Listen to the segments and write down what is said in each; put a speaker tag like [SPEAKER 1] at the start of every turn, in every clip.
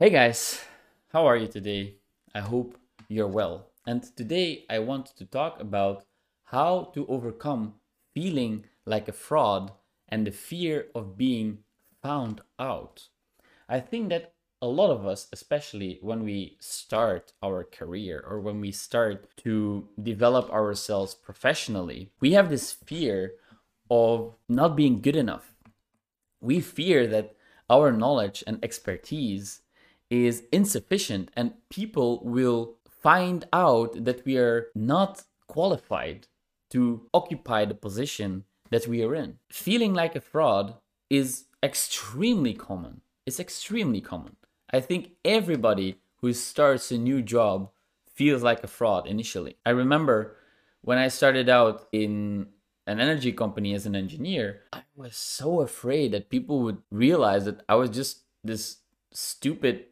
[SPEAKER 1] Hey guys, how are you today? I hope you're well. And today I want to talk about how to overcome feeling like a fraud and the fear of being found out. I think that a lot of us, especially when we start our career or when we start to develop ourselves professionally, we have this fear of not being good enough. We fear that our knowledge and expertise is insufficient and people will find out that we are not qualified to occupy the position that we are in. Feeling like a fraud is extremely common. It's extremely common. I think everybody who starts a new job feels like a fraud initially. I remember when I started out in an energy company as an engineer, I was so afraid that people would realize that I was just this stupid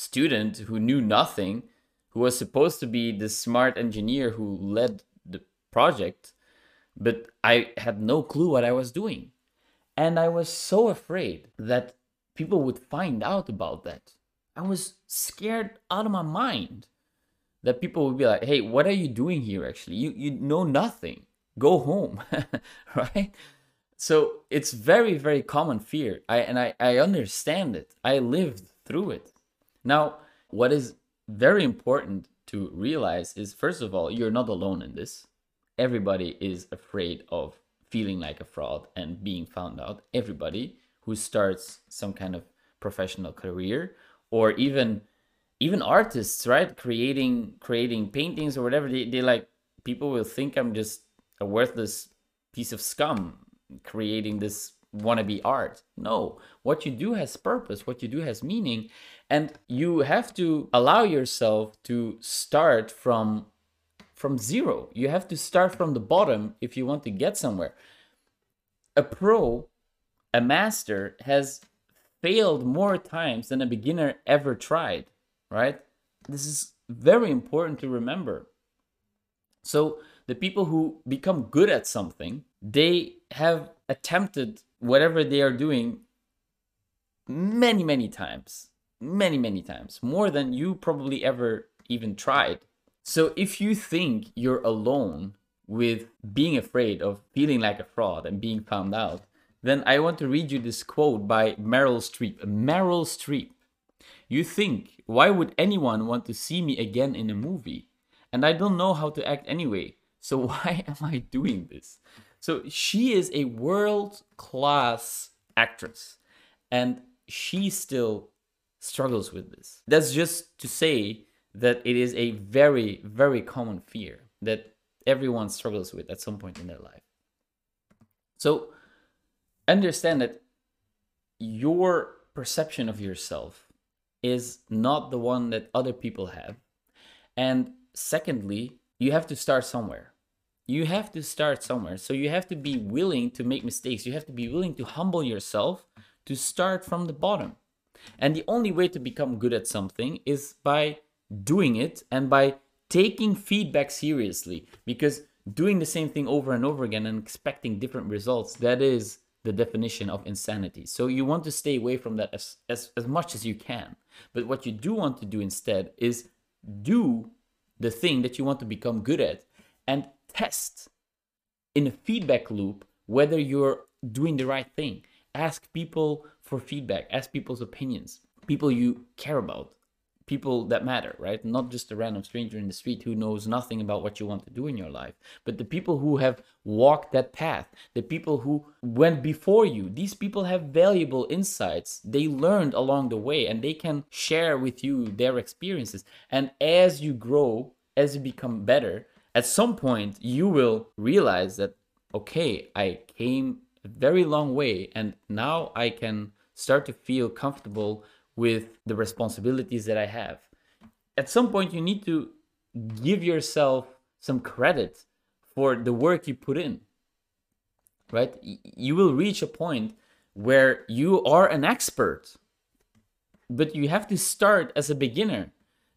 [SPEAKER 1] student who knew nothing, who was supposed to be the smart engineer who led the project, but I had no clue what I was doing. And I was so afraid that people would find out about that. I was scared out of my mind that people would be like, "Hey, what are you doing here actually? You you know nothing. Go home." right? So, it's very very common fear. I and I I understand it. I lived through it. Now, what is very important to realize is first of all, you're not alone in this. Everybody is afraid of feeling like a fraud and being found out. Everybody who starts some kind of professional career or even even artists, right? Creating creating paintings or whatever, they, they like people will think I'm just a worthless piece of scum creating this wannabe art. No, what you do has purpose, what you do has meaning, and you have to allow yourself to start from from zero. You have to start from the bottom if you want to get somewhere. A pro, a master has failed more times than a beginner ever tried, right? This is very important to remember. So, the people who become good at something, they have attempted whatever they are doing many, many times. Many, many times. More than you probably ever even tried. So if you think you're alone with being afraid of feeling like a fraud and being found out, then I want to read you this quote by Meryl Streep. Meryl Streep. You think, why would anyone want to see me again in a movie? And I don't know how to act anyway. So why am I doing this? So she is a world class actress and she still struggles with this. That's just to say that it is a very, very common fear that everyone struggles with at some point in their life. So understand that your perception of yourself is not the one that other people have. And secondly, you have to start somewhere you have to start somewhere. So you have to be willing to make mistakes. You have to be willing to humble yourself to start from the bottom. And the only way to become good at something is by doing it and by taking feedback seriously because doing the same thing over and over again and expecting different results that is the definition of insanity so you want to stay away from that as, as, as much as you can but what you do want to do instead is do the thing that you want to become good at and test in a feedback loop whether you're doing the right thing. Ask people for feedback, ask people's opinions, people you care about, people that matter, right? Not just a random stranger in the street who knows nothing about what you want to do in your life, but the people who have walked that path, the people who went before you. These people have valuable insights. They learned along the way and they can share with you their experiences. And as you grow, as you become better, at some point you will realize that okay i came a very long way and now i can start to feel comfortable with the responsibilities that i have. At some point you need to give yourself some credit for the work you put in right? You will reach a point where you are an expert but you have to start as a beginner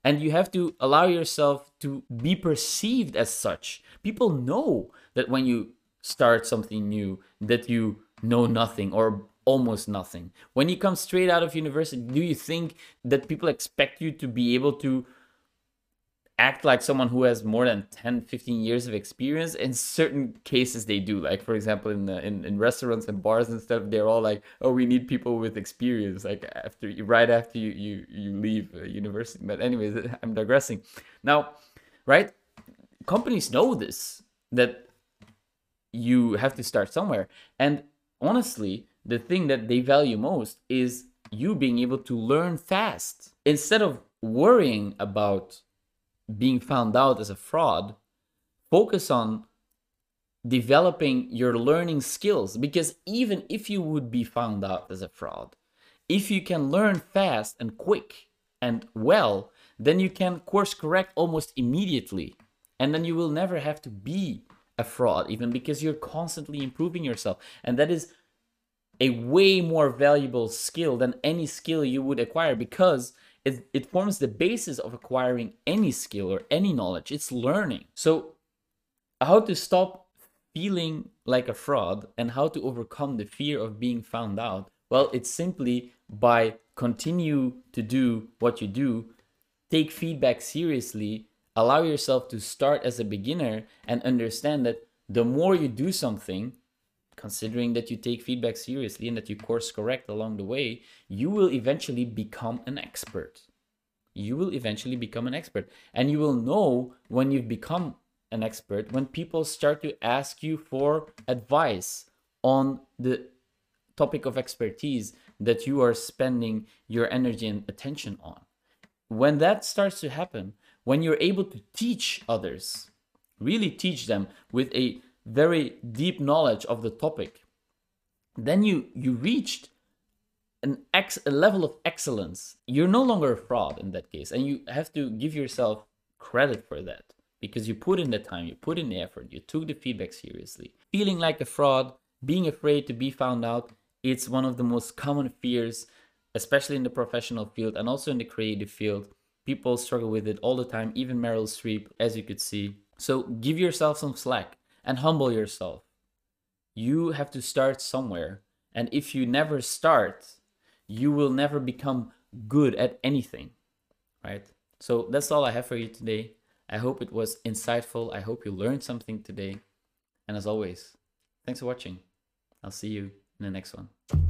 [SPEAKER 1] and you have to allow yourself to be perceived as such people know that when you start something new that you know nothing or almost nothing. When you come straight out of university, do you think that people expect you to be able to act like someone who has more than 10 15 years of experience. In certain cases they do. Like for example in, in in restaurants and bars and stuff they're all like oh we need people with experience like after right after you you, you leave uh, university. But anyways i'm digressing. Now right companies know this that you have to start somewhere. And honestly the thing that they value most is you being able to learn fast. Instead of worrying about being found out as a fraud, focus on developing your learning skills because even if you would be found out as a fraud, if you can learn fast and quick and well, then you can course correct almost immediately. And then you will never have to be a fraud, even because you're constantly improving yourself. And that is a way more valuable skill than any skill you would acquire because it, it forms the basis of acquiring any skill or any knowledge. It's learning. So, how to stop feeling like a fraud and how to overcome the fear of being found out? Well, it's simply by continue to do what you do, take feedback seriously, allow yourself to start as a beginner and understand that the more you do something, considering that you take feedback seriously and that you course correct along the way, you will eventually become an expert. You will eventually become an expert. And you will know when you've become an expert when people start to ask you for advice on the topic of expertise that you are spending your energy and attention on. When that starts to happen, when you're able to teach others, really teach them with a very deep knowledge of the topic, then you you reached an ex a level of excellence. You're no longer a fraud in that case, and you have to give yourself credit for that because you put in the time, you put in the effort, you took the feedback seriously. Feeling like a fraud, being afraid to be found out, it's one of the most common fears, especially in the professional field and also in the creative field. People struggle with it all the time, even Meryl Streep, as you could see. So give yourself some slack and humble yourself. You have to start somewhere. And if you never start, you will never become good at anything, right? So that's all I have for you today. I hope it was insightful. I hope you learned something today. And as always, thanks for watching. I'll see you in the next one.